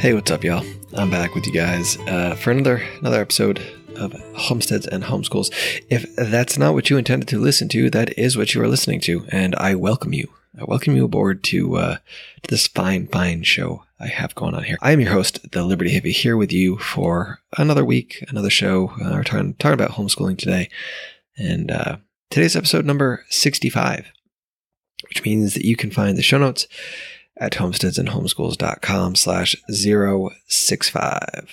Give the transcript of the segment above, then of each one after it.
Hey, what's up, y'all? I'm back with you guys uh, for another another episode of Homesteads and Homeschools. If that's not what you intended to listen to, that is what you are listening to, and I welcome you. I welcome you aboard to, uh, to this fine, fine show I have going on here. I am your host, the Liberty Hippie, here with you for another week, another show. Uh, we're talking, talking about homeschooling today, and uh, today's episode number 65, which means that you can find the show notes at homesteadsandhomeschools.com slash 065. A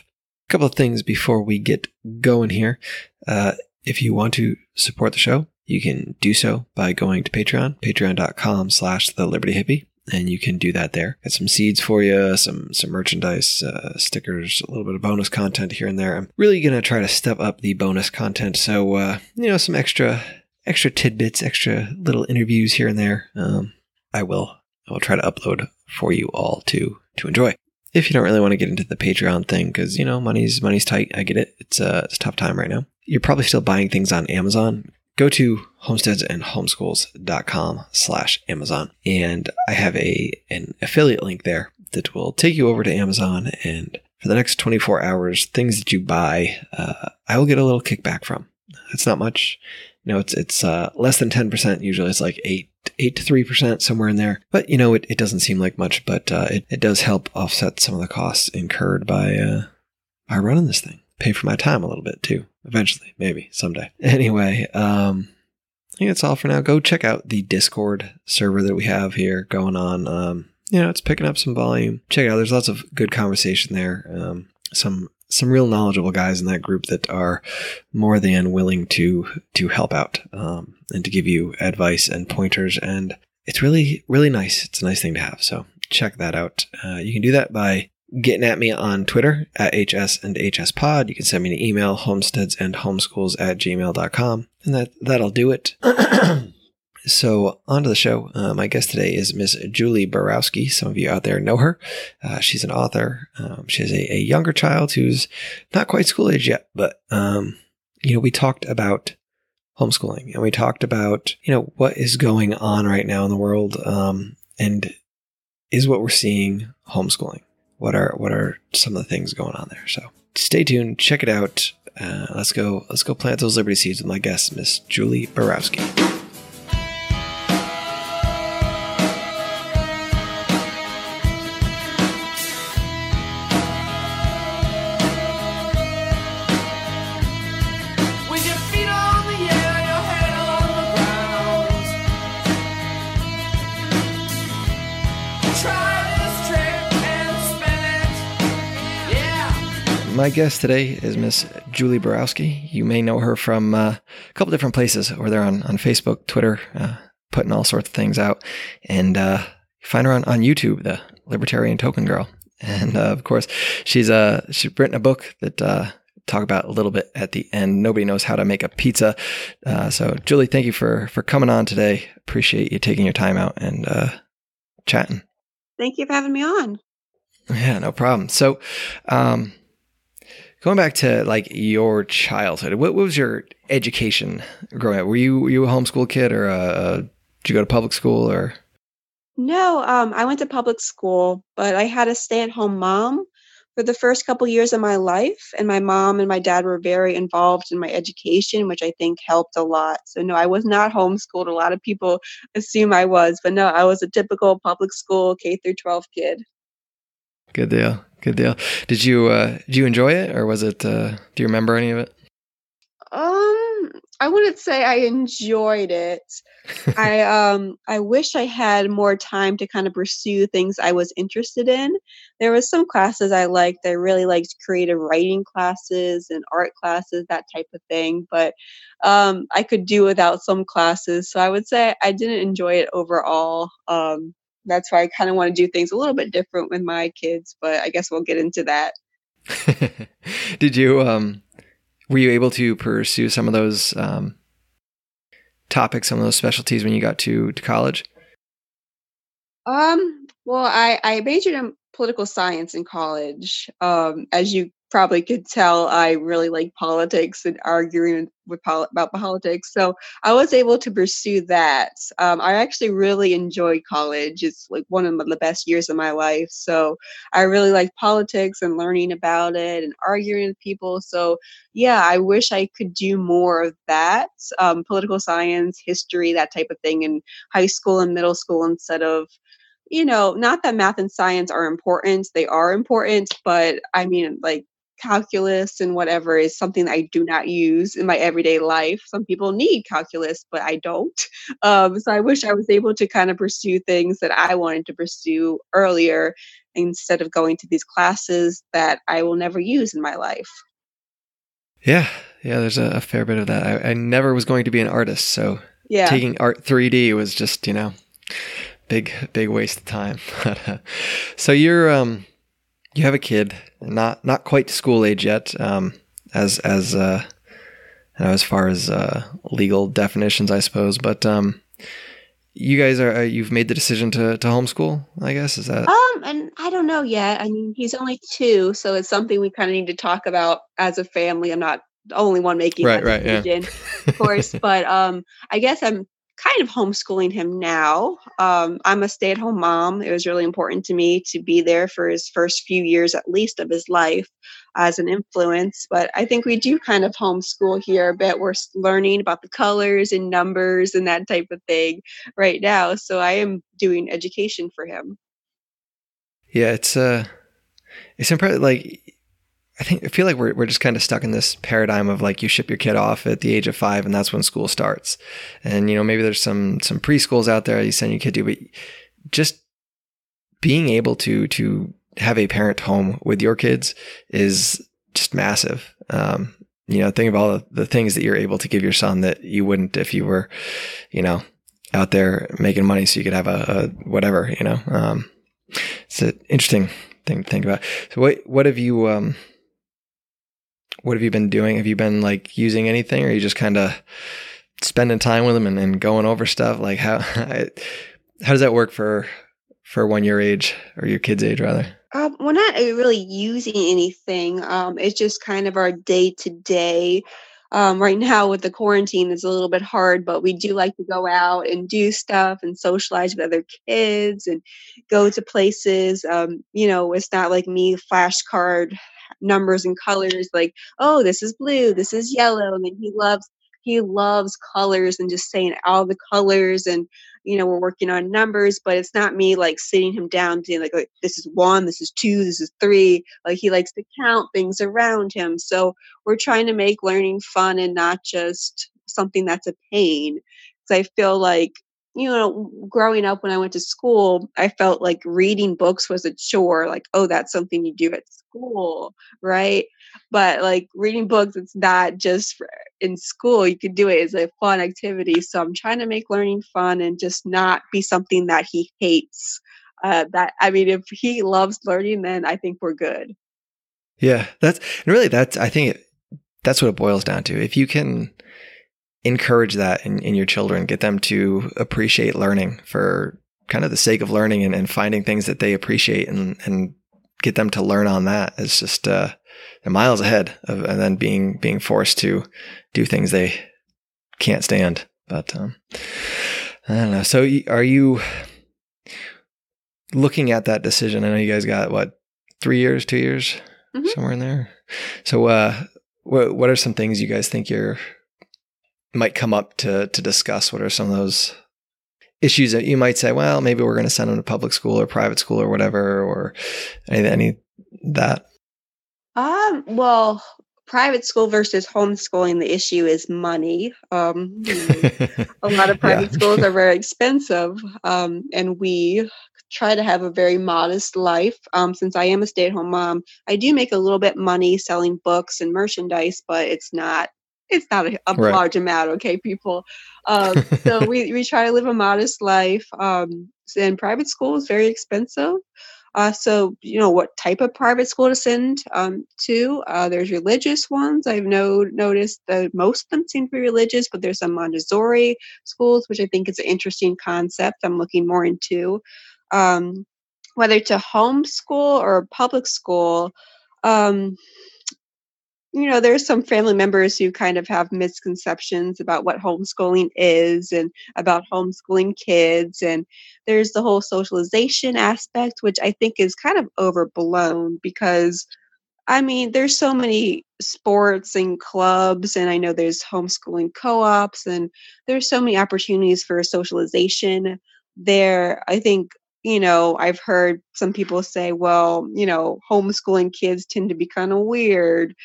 couple of things before we get going here. Uh, if you want to support the show, you can do so by going to Patreon, patreon.com slash the Liberty Hippie. And you can do that there. Got some seeds for you, some some merchandise, uh, stickers, a little bit of bonus content here and there. I'm really gonna try to step up the bonus content, so uh, you know some extra extra tidbits, extra little interviews here and there. Um, I will I will try to upload for you all to to enjoy. If you don't really want to get into the Patreon thing, because you know money's money's tight, I get it. It's a, it's a tough time right now. You're probably still buying things on Amazon. Go to homesteadsandhomeschools.com slash Amazon. And I have a an affiliate link there that will take you over to Amazon. And for the next 24 hours, things that you buy, uh, I will get a little kickback from. It's not much. You know, it's it's uh, less than 10%. Usually it's like 8 8 to 3% somewhere in there. But, you know, it, it doesn't seem like much, but uh, it, it does help offset some of the costs incurred by, uh, by running this thing. Pay for my time a little bit too, eventually, maybe someday. Anyway, um, I think that's all for now. Go check out the Discord server that we have here going on. Um, you know, it's picking up some volume. Check it out. There's lots of good conversation there. Um, some some real knowledgeable guys in that group that are more than willing to to help out um, and to give you advice and pointers. And it's really really nice. It's a nice thing to have. So check that out. Uh, you can do that by getting at me on Twitter at HS and HS Pod. You can send me an email, homesteads and homeschools at gmail.com. And that, that'll do it. so on to the show. Uh, my guest today is Miss Julie Borowski. Some of you out there know her. Uh, she's an author. Um, she has a, a, younger child who's not quite school age yet, but, um, you know, we talked about homeschooling and we talked about, you know, what is going on right now in the world. Um, and is what we're seeing homeschooling what are what are some of the things going on there. So stay tuned, check it out. Uh, let's go. Let's go plant those liberty seeds with my guest, Miss Julie Borowski. My guest today is Miss Julie Borowski. You may know her from uh, a couple different places, or they're on, on Facebook, Twitter, uh, putting all sorts of things out. And uh, find her on, on YouTube, the Libertarian Token Girl. And uh, of course, she's uh, she's written a book that uh, talk about a little bit at the end. Nobody knows how to make a pizza. Uh, so, Julie, thank you for for coming on today. Appreciate you taking your time out and chatting. Thank you for having me on. Yeah, no problem. So, um, going back to like your childhood, what, what, was your education growing up? Were you were you a homeschool kid or uh, did you go to public school or? No, um, I went to public school, but I had a stay-at-home mom for the first couple years of my life, and my mom and my dad were very involved in my education, which I think helped a lot. So no, I was not homeschooled. A lot of people assume I was, but no, I was a typical public school K through 12 kid. Good deal. Good deal. Did you uh did you enjoy it or was it uh do you remember any of it? I wouldn't say I enjoyed it. I um I wish I had more time to kind of pursue things I was interested in. There was some classes I liked. I really liked creative writing classes and art classes, that type of thing, but um I could do without some classes. So I would say I didn't enjoy it overall. Um that's why I kind of want to do things a little bit different with my kids, but I guess we'll get into that. Did you um were you able to pursue some of those um topics, some of those specialties when you got to to college? Um well, I I majored in political science in college. Um as you probably could tell I really like politics and arguing with pol- about politics. So I was able to pursue that. Um, I actually really enjoyed college. It's like one of the best years of my life. So I really like politics and learning about it and arguing with people. So yeah, I wish I could do more of that, um, political science, history, that type of thing in high school and middle school instead of you know, not that math and science are important, they are important, but I mean, like, calculus and whatever is something that I do not use in my everyday life. Some people need calculus, but I don't. Um, so I wish I was able to kind of pursue things that I wanted to pursue earlier instead of going to these classes that I will never use in my life. Yeah, yeah, there's a, a fair bit of that. I, I, never was going to be an artist, so yeah. taking art 3D was just, you know, big, big waste of time. so you're, um, you have a kid, not not quite school age yet, um, as as uh, you know, as far as uh, legal definitions, I suppose. But um, you guys are uh, you've made the decision to to homeschool. I guess is that um, and I don't know yet. I mean, he's only two, so it's something we kind of need to talk about as a family. I'm not the only one making right, right, decision, yeah. of course. but um, I guess I'm kind of homeschooling him now. Um, I'm a stay at home mom. It was really important to me to be there for his first few years, at least, of his life as an influence. But I think we do kind of homeschool here a bit. We're learning about the colors and numbers and that type of thing right now. So I am doing education for him. Yeah, it's uh it's impressive. Like I think I feel like we're we're just kind of stuck in this paradigm of like you ship your kid off at the age of five and that's when school starts. And you know maybe there's some some preschools out there you send your kid to, but just being able to to have a parent home with your kids is just massive. Um, you know, think of all the things that you're able to give your son that you wouldn't if you were, you know, out there making money so you could have a, a whatever. You know, um, it's an interesting thing to think about. So what what have you um what have you been doing? Have you been like using anything, or you just kind of spending time with them and, and going over stuff? Like how how does that work for for one year age or your kid's age rather? Um, we're not uh, really using anything. Um, it's just kind of our day to day. Right now, with the quarantine, it's a little bit hard, but we do like to go out and do stuff and socialize with other kids and go to places. Um, you know, it's not like me flashcard numbers and colors like oh this is blue this is yellow and then he loves he loves colors and just saying all the colors and you know we're working on numbers but it's not me like sitting him down being like, this is one this is two this is three like he likes to count things around him. So we're trying to make learning fun and not just something that's a pain. Because i feel like you know, growing up when I went to school, I felt like reading books was a chore. Like, oh, that's something you do at school, right? But like reading books, it's not just for, in school. You could do it as a fun activity. So I'm trying to make learning fun and just not be something that he hates. Uh, that I mean, if he loves learning, then I think we're good. Yeah, that's and really that's I think it, that's what it boils down to. If you can encourage that in, in your children, get them to appreciate learning for kind of the sake of learning and, and finding things that they appreciate and, and get them to learn on that. It's just, uh, miles ahead of, and then being, being forced to do things they can't stand. But, um, I don't know. So are you looking at that decision? I know you guys got what, three years, two years, mm-hmm. somewhere in there. So, uh, what, what are some things you guys think you're might come up to to discuss? What are some of those issues that you might say? Well, maybe we're going to send them to public school or private school or whatever, or any any that. Um. Well, private school versus homeschooling, the issue is money. Um, a lot of private yeah. schools are very expensive, um, and we try to have a very modest life. Um, since I am a stay at home mom, I do make a little bit money selling books and merchandise, but it's not it's not a, a right. large amount, okay, people. Um, so we, we try to live a modest life. Um, and private school is very expensive. Uh, so you know what type of private school to send um, to. Uh, there's religious ones. I've no, noticed that most of them seem to be religious, but there's some Montessori schools, which I think is an interesting concept. I'm looking more into um, whether to homeschool or public school. Um, you know, there's some family members who kind of have misconceptions about what homeschooling is and about homeschooling kids. And there's the whole socialization aspect, which I think is kind of overblown because I mean, there's so many sports and clubs, and I know there's homeschooling co ops, and there's so many opportunities for socialization there. I think, you know, I've heard some people say, well, you know, homeschooling kids tend to be kind of weird.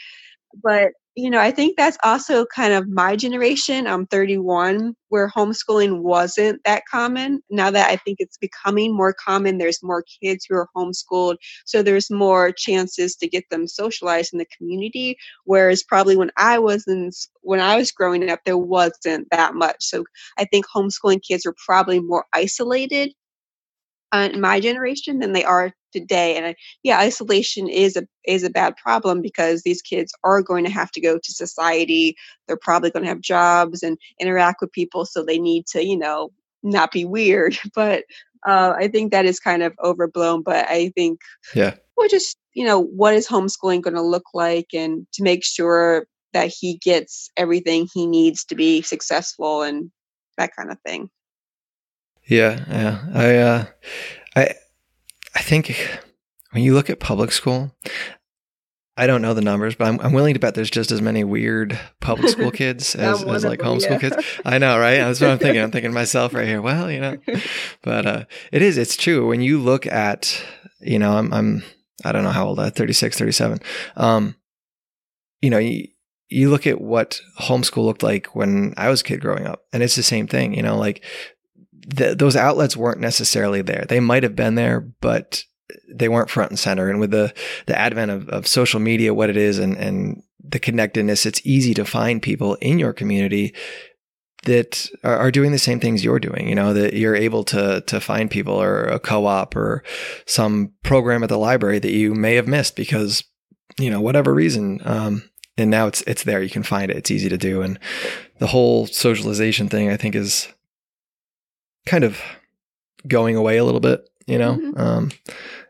But you know, I think that's also kind of my generation. I'm 31, where homeschooling wasn't that common. Now that I think it's becoming more common, there's more kids who are homeschooled. So there's more chances to get them socialized in the community. Whereas probably when I was in, when I was growing up, there wasn't that much. So I think homeschooling kids are probably more isolated uh, in my generation than they are today and I, yeah isolation is a is a bad problem because these kids are going to have to go to society they're probably going to have jobs and interact with people so they need to you know not be weird but uh, i think that is kind of overblown but i think yeah. we're just you know what is homeschooling going to look like and to make sure that he gets everything he needs to be successful and that kind of thing yeah, yeah. I uh I I think when you look at public school, I don't know the numbers, but I'm, I'm willing to bet there's just as many weird public school kids as, as like homeschool yeah. kids. I know, right? That's what I'm thinking. I'm thinking myself right here. Well, you know, but uh, it is, it's true. When you look at, you know, I'm, I'm, I don't know how old I 36, 37. Um, you know, you, you look at what homeschool looked like when I was a kid growing up, and it's the same thing, you know, like the, those outlets weren't necessarily there. They might have been there, but they weren't front and center. And with the the advent of, of social media, what it is, and and the connectedness, it's easy to find people in your community that are doing the same things you're doing. You know that you're able to to find people or a co-op or some program at the library that you may have missed because you know whatever reason. Um, and now it's it's there. You can find it. It's easy to do, and the whole socialization thing, I think, is kind of going away a little bit, you know. Mm-hmm. Um,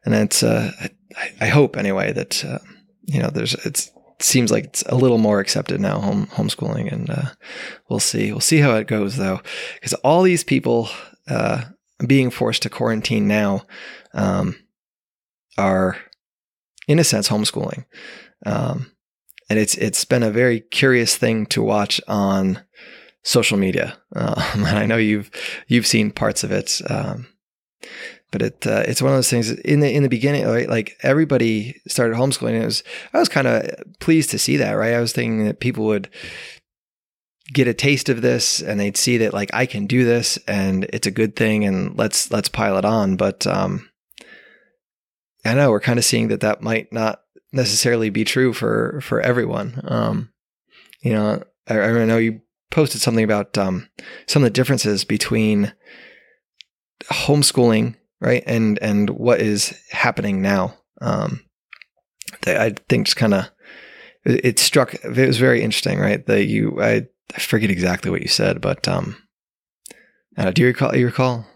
and it's uh, I, I, hope anyway that uh, you know there's it's it seems like it's a little more accepted now home homeschooling, and uh, we'll see we'll see how it goes though, because all these people uh, being forced to quarantine now um, are in a sense homeschooling. Um, and it's it's been a very curious thing to watch on social media. Um, and I know you've you've seen parts of it, um, but it uh, it's one of those things. In the in the beginning, right, like everybody started homeschooling. it was I was kind of pleased to see that. Right, I was thinking that people would get a taste of this and they'd see that like I can do this and it's a good thing and let's let's pile it on. But um, I know we're kind of seeing that that might not necessarily be true for for everyone. Um, you know, I, I know you posted something about um, some of the differences between homeschooling, right, and and what is happening now. Um, that I think just kind of it, it, struck. It was very interesting, right? That you I, I forget exactly what you said, but um, uh, do you recall? You recall?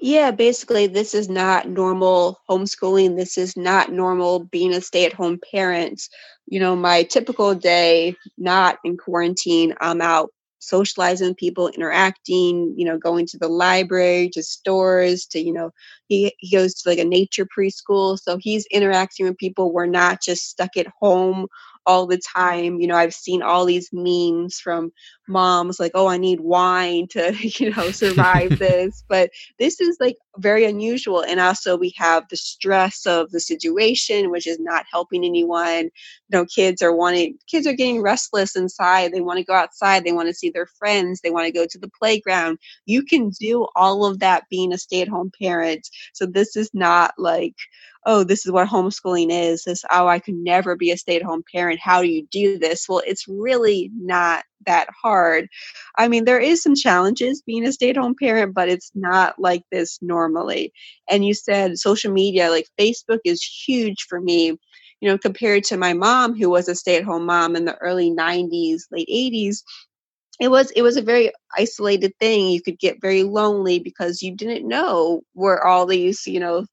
Yeah, basically, this is not normal homeschooling. This is not normal being a stay at home parent. You know, my typical day, not in quarantine, I'm out socializing people, interacting, you know, going to the library, to stores, to, you know, he, he goes to like a nature preschool. So he's interacting with people. We're not just stuck at home all the time. You know, I've seen all these memes from moms like, oh, I need wine to, you know, survive this. But this is like very unusual. And also, we have the stress of the situation, which is not helping anyone. You know, kids are wanting, kids are getting restless inside. They want to go outside. They want to see their friends. They want to go to the playground. You can do all of that being a stay at home parent. So this is not like, oh, this is what homeschooling is. This, oh, I could never be a stay at home parent. How do you do this? Well, it's really not that hard. I mean, there is some challenges being a stay at home parent, but it's not like this normally. And you said social media, like Facebook is huge for me. You know, compared to my mom, who was a stay at home mom in the early 90s, late 80s, it was it was a very isolated thing you could get very lonely because you didn't know where all these you know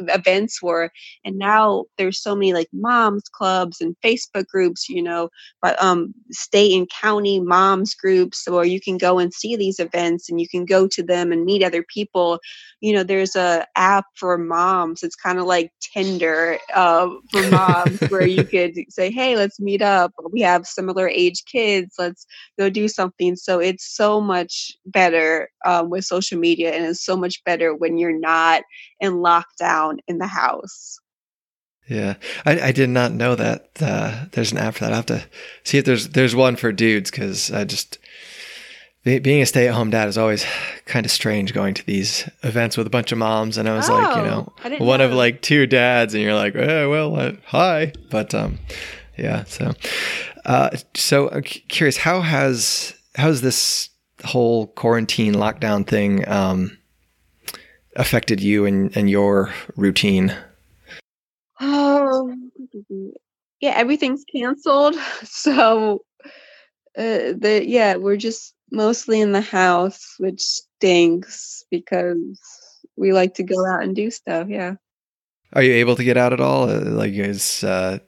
events were and now there's so many like moms clubs and facebook groups you know but um state and county moms groups where you can go and see these events and you can go to them and meet other people. You know there's a app for moms. It's kind of like tinder uh, for moms where you could say hey let's meet up. We have similar age kids. Let's go do something. So it's so much better um, with social media and it's so much better when you're not in lockdown in the house yeah, I, I did not know that uh, there's an app for that. I have to see if there's there's one for dudes because I just being a stay-at-home dad is always kind of strange going to these events with a bunch of moms and i was oh, like you know one know. of like two dads and you're like oh well uh, hi but um yeah so uh so i'm curious how has how's this whole quarantine lockdown thing um affected you and and your routine oh yeah everything's canceled so uh, the yeah we're just mostly in the house, which stinks because we like to go out and do stuff. Yeah. Are you able to get out at all? Uh, like, is uh,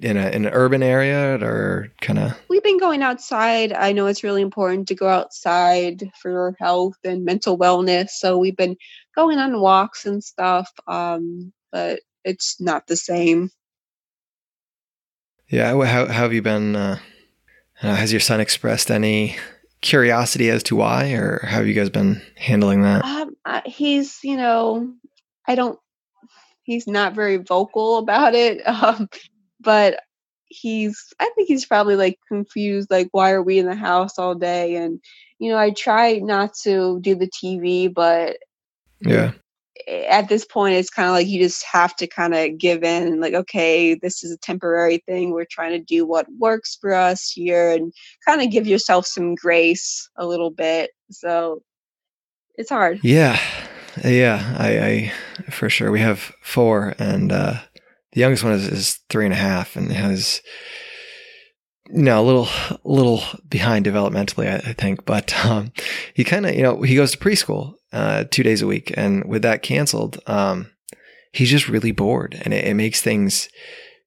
in a in an urban area or kind of? We've been going outside. I know it's really important to go outside for health and mental wellness. So we've been going on walks and stuff. Um, but it's not the same. Yeah. How, how have you been? Uh, has your son expressed any curiosity as to why, or how have you guys been handling that? Um, uh, he's, you know, I don't, he's not very vocal about it, um, but he's, I think he's probably like confused, like, why are we in the house all day? And, you know, I try not to do the TV, but yeah. at this point it's kind of like you just have to kind of give in like okay this is a temporary thing. We're trying to do what works for us here and kind of give yourself some grace a little bit so it's hard. Yeah. Yeah i i for sure. We have four and uh the youngest one is, is three and a half and has you know, a little, little behind developmentally, I, I think, but um, he kind of, you know, he goes to preschool uh, two days a week, and with that canceled, um, he's just really bored, and it, it makes things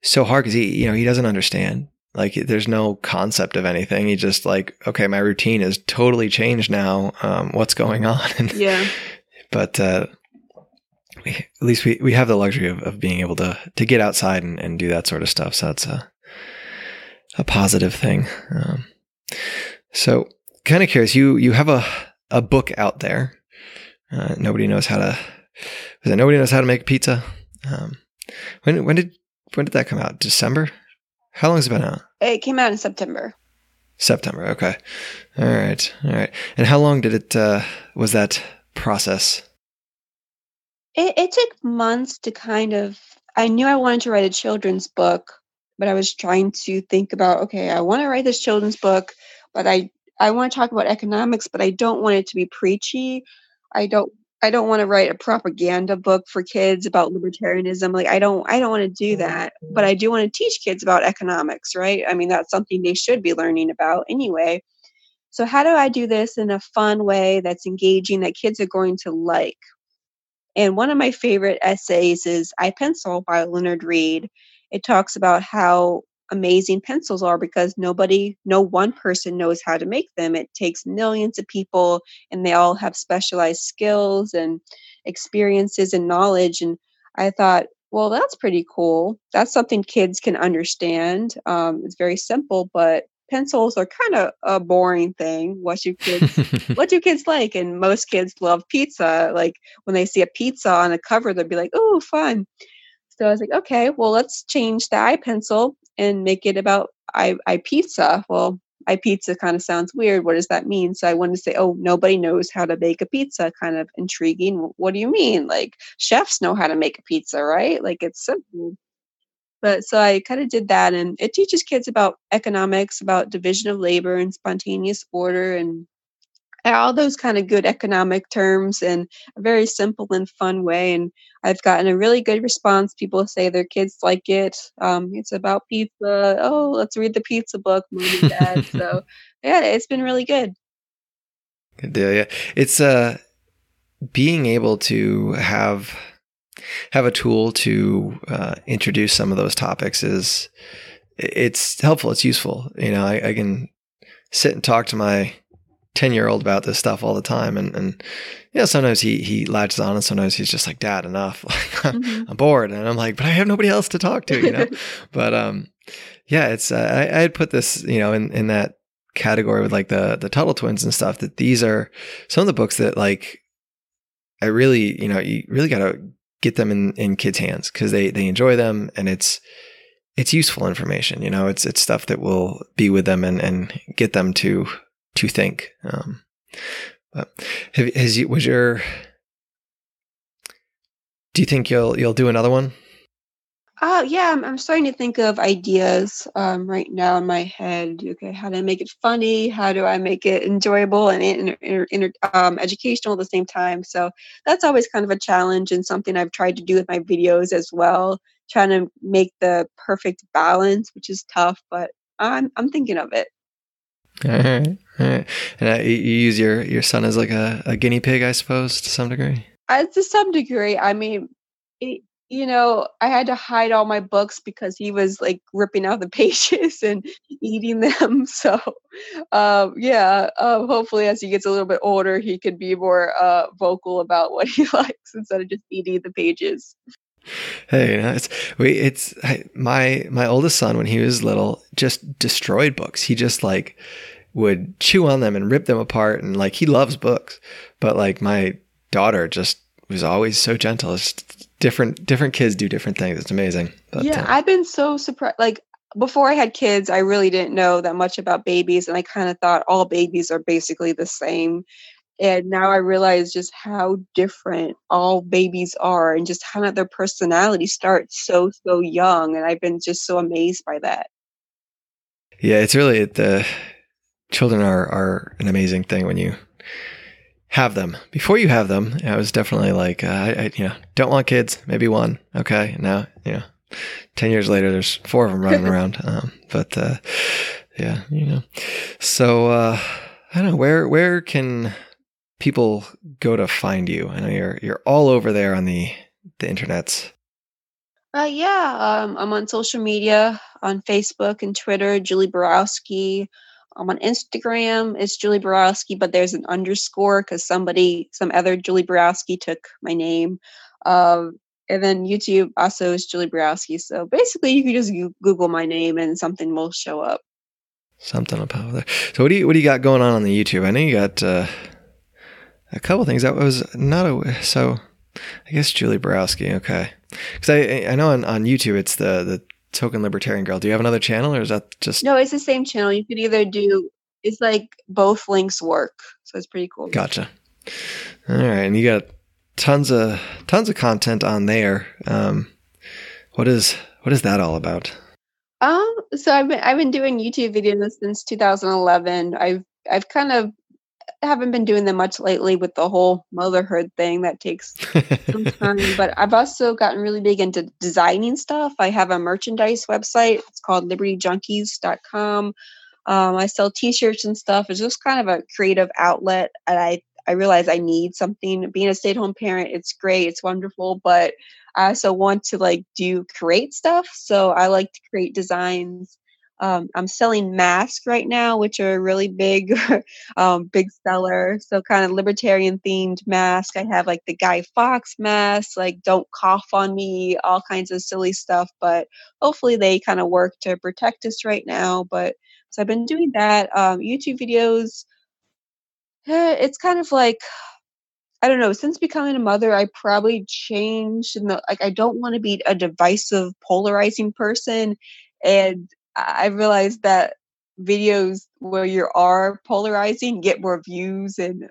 so hard because he, you know, he doesn't understand. Like, there's no concept of anything. He just like, okay, my routine is totally changed now. Um, what's going on? And, yeah. But uh, at least we, we have the luxury of, of being able to to get outside and, and do that sort of stuff. So that's a a positive thing. Um, so, kind of curious. You you have a a book out there. Uh, nobody knows how to. Was it nobody knows how to make pizza? Um, when when did when did that come out? December. How long has it been out? It came out in September. September. Okay. All right. All right. And how long did it? Uh, was that process? It, it took months to kind of. I knew I wanted to write a children's book, but I was trying to think about okay, I want to write this children's book, but I I want to talk about economics, but I don't want it to be preachy. I don't I don't want to write a propaganda book for kids about libertarianism. Like I don't I don't want to do mm-hmm. that, but I do want to teach kids about economics, right? I mean, that's something they should be learning about anyway. So how do I do this in a fun way that's engaging that kids are going to like? And one of my favorite essays is I Pencil by Leonard Read. it talks about how amazing pencils are because nobody no one person knows how to make them. It takes millions of people and they all have specialized skills and experiences and knowledge and i thought well that's pretty cool. That's something kids can understand. Um, it's very simple but pencils are kind of a boring thing what do kids what do kids like and most kids love pizza like when they see a pizza on a cover they'll be like oh fun so I was like, okay, well, let's change the I pencil and make it about I, I pizza. Well, I pizza kind of sounds weird. What does that mean? So I wanted to say, oh, nobody knows how to make a pizza. Kind of intriguing. What do you mean? Like chefs know how to make a pizza, right? Like it's simple. But so I kind of did that, and it teaches kids about economics, about division of labor and spontaneous order, and all those kind of good economic terms in a very simple and fun way. And I've gotten a really good response. People say their kids like it. Um, it's about pizza. Oh, let's read the pizza book, mom and dad. so yeah, it's been really good. Good deal. Yeah, it's uh being able to have have a tool to uh, introduce some of those topics is it's helpful. It's useful. You know, I, I can sit and talk to my 10 year old about this stuff all the time. And, and, yeah, sometimes he, he latches on and sometimes he's just like, dad, enough. Like, mm-hmm. I'm bored. And I'm like, but I have nobody else to talk to, you know? but, um, yeah, it's, uh, I, I had put this, you know, in, in that category with like the, the Tuttle twins and stuff that these are some of the books that like, I really, you know, you really got to get them in, in kids' hands because they, they enjoy them and it's, it's useful information. You know, it's it's stuff that will be with them and and get them to to think. Um, but have, has you was your do you think you'll you'll do another one? Uh, yeah, I'm, I'm starting to think of ideas um, right now in my head. Okay, how do I make it funny? How do I make it enjoyable and inter, inter, inter, um, educational at the same time? So that's always kind of a challenge and something I've tried to do with my videos as well, trying to make the perfect balance, which is tough, but I'm I'm thinking of it. All right, all right. And uh, you use your your son as like a, a guinea pig, I suppose, to some degree. Uh, to some degree, I mean, it, you know, I had to hide all my books because he was like ripping out the pages and eating them. So, um, yeah, uh, hopefully as he gets a little bit older, he could be more uh, vocal about what he likes instead of just eating the pages. Hey, you know, it's we it's I, my my oldest son when he was little just destroyed books. He just like would chew on them and rip them apart and like he loves books. But like my daughter just was always so gentle. It's different different kids do different things. It's amazing. But, yeah, uh, I've been so surprised. Like before I had kids, I really didn't know that much about babies, and I kind of thought all babies are basically the same. And now I realize just how different all babies are, and just how their personality starts so so young. And I've been just so amazed by that. Yeah, it's really the children are are an amazing thing when you have them. Before you have them, I was definitely like, uh, I, I, you know, don't want kids. Maybe one. Okay. Now, you know, 10 years later, there's four of them running around. Um, but, uh, yeah, you know, so, uh, I don't know where, where can people go to find you? I know you're, you're all over there on the, the internets. Uh, yeah, um, I'm on social media on Facebook and Twitter, Julie Borowski. I'm on Instagram. It's Julie Borowski, but there's an underscore because somebody, some other Julie Borowski took my name. Um, and then YouTube also is Julie Borowski. So basically, you can just Google my name and something will show up. Something up there. So what do you what do you got going on on the YouTube? I know you got uh, a couple things. That was not a so. I guess Julie Borowski. Okay, because I I know on, on YouTube it's the the Token Libertarian Girl. Do you have another channel or is that just No, it's the same channel. You could either do it's like both links work. So it's pretty cool. Gotcha. All right. And you got tons of tons of content on there. Um what is what is that all about? Um so I've been I've been doing YouTube videos since 2011. I've I've kind of haven't been doing them much lately with the whole motherhood thing that takes some time. But I've also gotten really big into designing stuff. I have a merchandise website. It's called libertyjunkies.com. Um, I sell t-shirts and stuff. It's just kind of a creative outlet. And I, I realize I need something. Being a stay-at-home parent, it's great. It's wonderful. But I also want to like do create stuff. So I like to create designs um, I'm selling masks right now, which are a really big, um, big seller. So kind of libertarian themed mask. I have like the Guy Fawkes mask, like "Don't cough on me," all kinds of silly stuff. But hopefully they kind of work to protect us right now. But so I've been doing that. Um, YouTube videos. It's kind of like I don't know. Since becoming a mother, I probably changed. The, like, I don't want to be a divisive, polarizing person, and I realized that videos where you are polarizing get more views and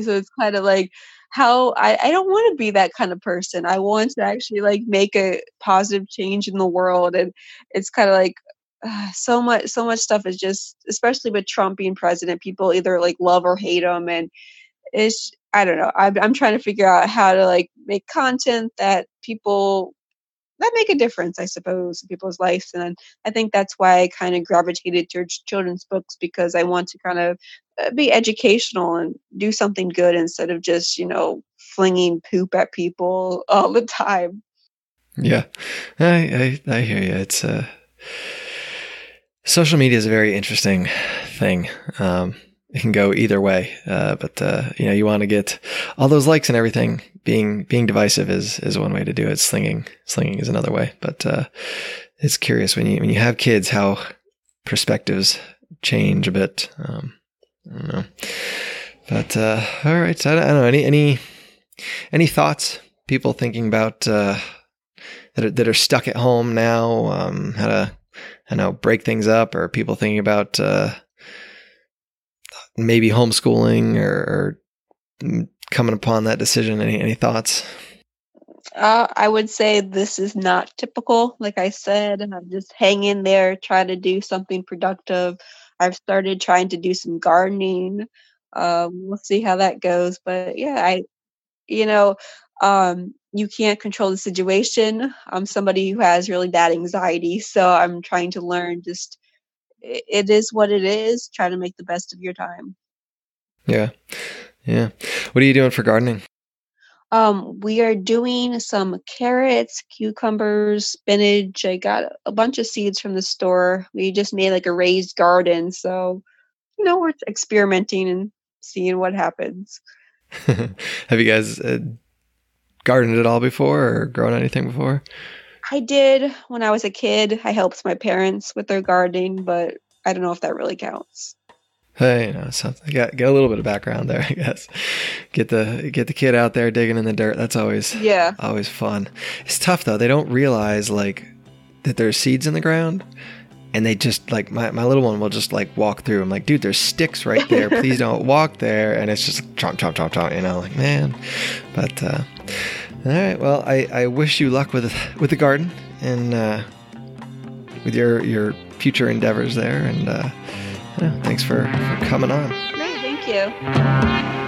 so it's kind of like how I, I don't want to be that kind of person. I want to actually like make a positive change in the world and it's kind of like uh, so much so much stuff is just especially with trump being president people either like love or hate him and it's i don't know I'm, I'm trying to figure out how to like make content that people that make a difference, I suppose, in people's lives. And I think that's why I kind of gravitated towards children's books because I want to kind of uh, be educational and do something good instead of just, you know, flinging poop at people all the time. Yeah, I I, I hear you. It's uh, social media is a very interesting thing. Um, it can go either way, uh, but uh, you know you want to get all those likes and everything. Being being divisive is is one way to do it. Slinging slinging is another way. But uh, it's curious when you when you have kids how perspectives change a bit. Um, I don't know. But uh, all right, I don't, I don't, know any any any thoughts. People thinking about uh, that are, that are stuck at home now, um, how to I know break things up, or people thinking about uh, maybe homeschooling or, or, coming upon that decision. Any any thoughts? Uh, I would say this is not typical. Like I said, I'm just hang in there, try to do something productive. I've started trying to do some gardening. Um, we'll see how that goes. But yeah, I, you know, um, you can't control the situation. I'm somebody who has really bad anxiety, so I'm trying to learn just it, is what it is. Try to make the best of your time. Yeah, yeah. What are you doing for gardening? Um, we are doing some carrots, cucumbers, spinach. I got a bunch of seeds from the store. We just made like a raised garden, so you know we're experimenting and seeing what happens. Have you guys uh, gardened at all before or grown anything before? I did when I was a kid. I helped my parents with their gardening, but I don't know if that really counts. Hey, you know, so get get a little bit of background there, I guess. Get the get the kid out there digging in the dirt. That's always yeah, always fun. It's tough though. They don't realize like that there's seeds in the ground, and they just like my, my little one will just like walk through. I'm like, dude, there's sticks right there. Please don't walk there. And it's just chomp chomp chomp chomp. You know, like man. But uh, all right. Well, I, I wish you luck with with the garden and uh, with your your future endeavors there. And uh, yeah, thanks for, for coming on. Great. Thank you.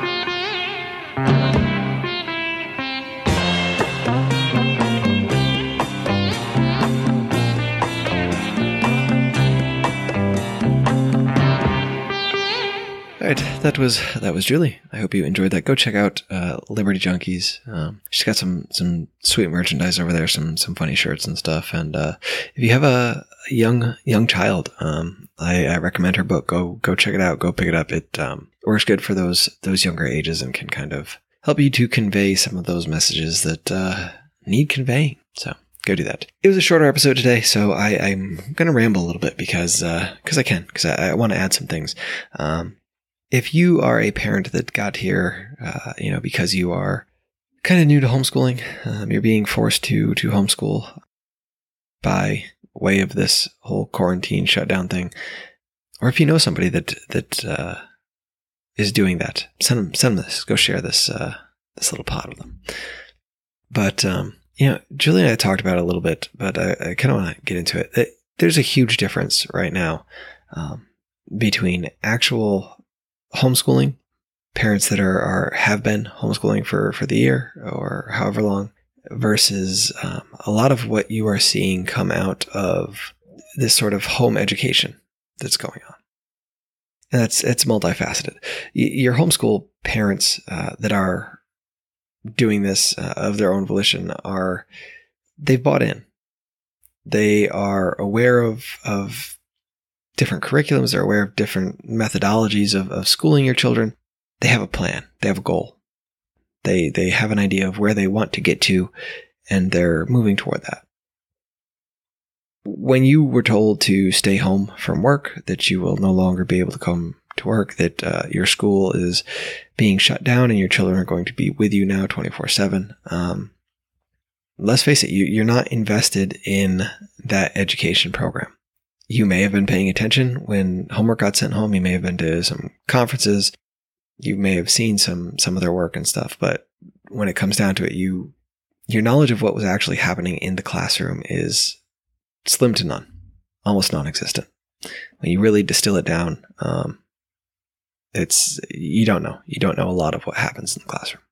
All right, that was that was Julie. I hope you enjoyed that. Go check out uh, Liberty Junkies. Um, she's got some some sweet merchandise over there, some some funny shirts and stuff. And uh, if you have a, young young child, um, I, I, recommend her book. Go go check it out. Go pick it up. It um, works good for those those younger ages and can kind of help you to convey some of those messages that uh, need conveying. So go do that. It was a shorter episode today, so I, am going to ramble a little bit because because uh, I can because I, I want to add some things. Um, if you are a parent that got here, uh, you know, because you are kind of new to homeschooling, um, you're being forced to to homeschool by way of this whole quarantine shutdown thing, or if you know somebody that that uh, is doing that, send them send them this. Go share this uh, this little pod with them. But um, you know, Julie and I talked about it a little bit, but I, I kind of want to get into it. There's a huge difference right now um, between actual homeschooling, parents that are, are have been homeschooling for, for the year or however long, versus um, a lot of what you are seeing come out of this sort of home education that's going on. And that's it's multifaceted. Your homeschool parents uh, that are doing this uh, of their own volition are they've bought in. They are aware of of different curriculums, they're aware of different methodologies of, of schooling your children. They have a plan, they have a goal. They they have an idea of where they want to get to, and they're moving toward that. When you were told to stay home from work, that you will no longer be able to come to work, that uh, your school is being shut down and your children are going to be with you now 24 um, 7. Let's face it, you, you're not invested in that education program you may have been paying attention when homework got sent home. You may have been to some conferences. You may have seen some some of their work and stuff. But when it comes down to it, you your knowledge of what was actually happening in the classroom is slim to none, almost non-existent. When you really distill it down, um, it's you don't know. You don't know a lot of what happens in the classroom.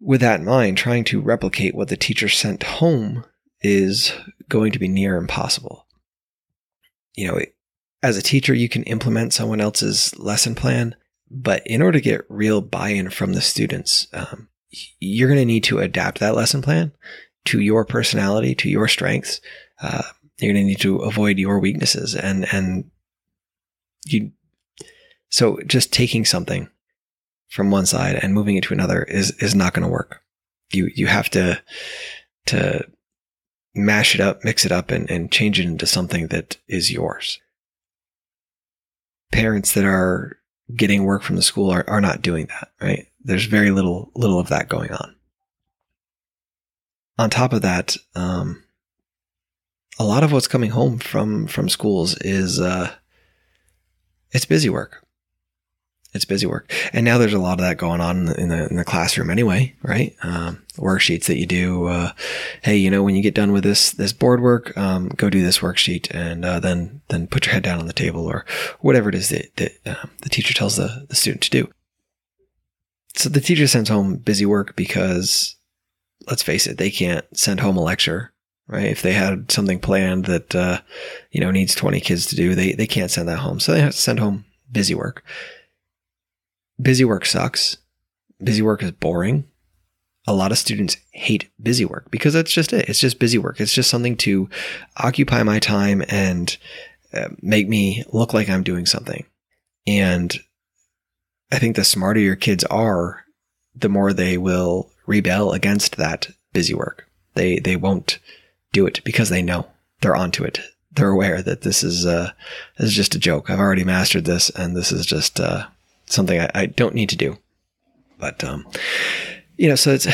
With that in mind, trying to replicate what the teacher sent home is going to be near impossible you know, as a teacher, you can implement someone else's lesson plan, but in order to get real buy in from the students, um, you're going to need to adapt that lesson plan to your personality, to your strengths. Uh, you're going to need to avoid your weaknesses and, and you, so just taking something from one side and moving it to another is, is not going to work. You, you have to, to mash it up, mix it up and, and change it into something that is yours. Parents that are getting work from the school are, are not doing that, right? There's very little, little of that going on. On top of that, um, a lot of what's coming home from, from schools is, uh, it's busy work it's busy work. And now there's a lot of that going on in the, in the classroom anyway, right? Um, worksheets that you do. Uh, hey, you know, when you get done with this, this board work, um, go do this worksheet and, uh, then, then put your head down on the table or whatever it is that, that uh, the teacher tells the, the student to do. So the teacher sends home busy work because let's face it, they can't send home a lecture right? If they had something planned that, uh, you know, needs 20 kids to do, they, they can't send that home. So they have to send home busy work busy work sucks. Busy work is boring. A lot of students hate busy work because that's just it. It's just busy work. It's just something to occupy my time and uh, make me look like I'm doing something. And I think the smarter your kids are, the more they will rebel against that busy work. They they won't do it because they know they're onto it. They're aware that this is uh, this is just a joke. I've already mastered this, and this is just uh, something I, I don't need to do. But um, you know, so it's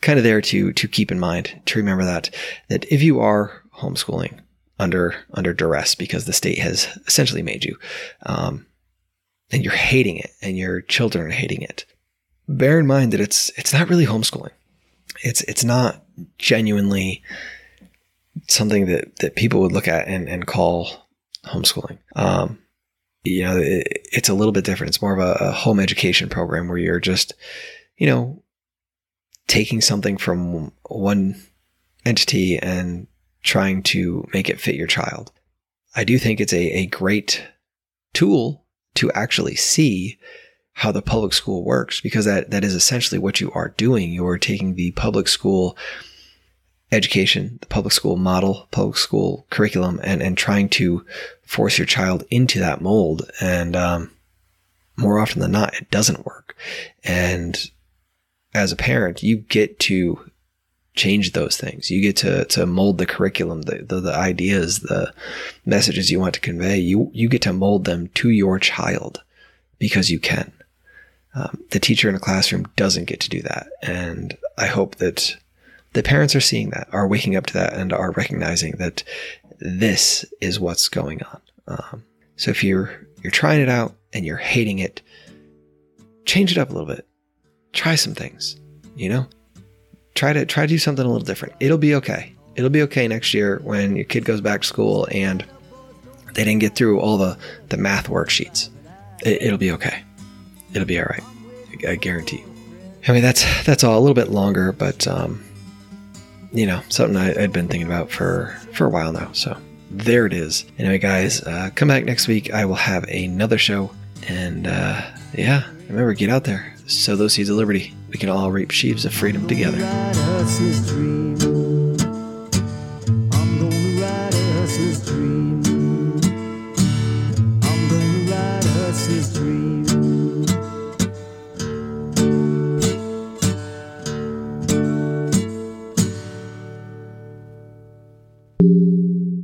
kind of there to to keep in mind to remember that that if you are homeschooling under under duress because the state has essentially made you, um, and you're hating it, and your children are hating it, bear in mind that it's it's not really homeschooling. It's it's not genuinely something that that people would look at and and call homeschooling. Um, you know, it, it's a little bit different. It's more of a, a home education program where you're just, you know, taking something from one entity and trying to make it fit your child. I do think it's a, a great tool to actually see how the public school works because that, that is essentially what you are doing. You're taking the public school education, the public school model, public school curriculum, and, and trying to force your child into that mold. And um, more often than not, it doesn't work. And as a parent, you get to change those things. You get to, to mold the curriculum, the, the, the ideas, the messages you want to convey. You, you get to mold them to your child because you can. Um, the teacher in a classroom doesn't get to do that. And I hope that the parents are seeing that, are waking up to that, and are recognizing that this is what's going on. Um, so if you're you're trying it out and you're hating it, change it up a little bit. Try some things. You know, try to try to do something a little different. It'll be okay. It'll be okay next year when your kid goes back to school and they didn't get through all the the math worksheets. It, will be okay. It'll be all right. I, I guarantee you. I mean, that's that's all a little bit longer, but um, you know, something I, had been thinking about for for a while now. So there it is. Anyway, guys, uh, come back next week. I will have another show, and uh, yeah, remember, get out there, sow those seeds of liberty. We can all reap sheaves of freedom together.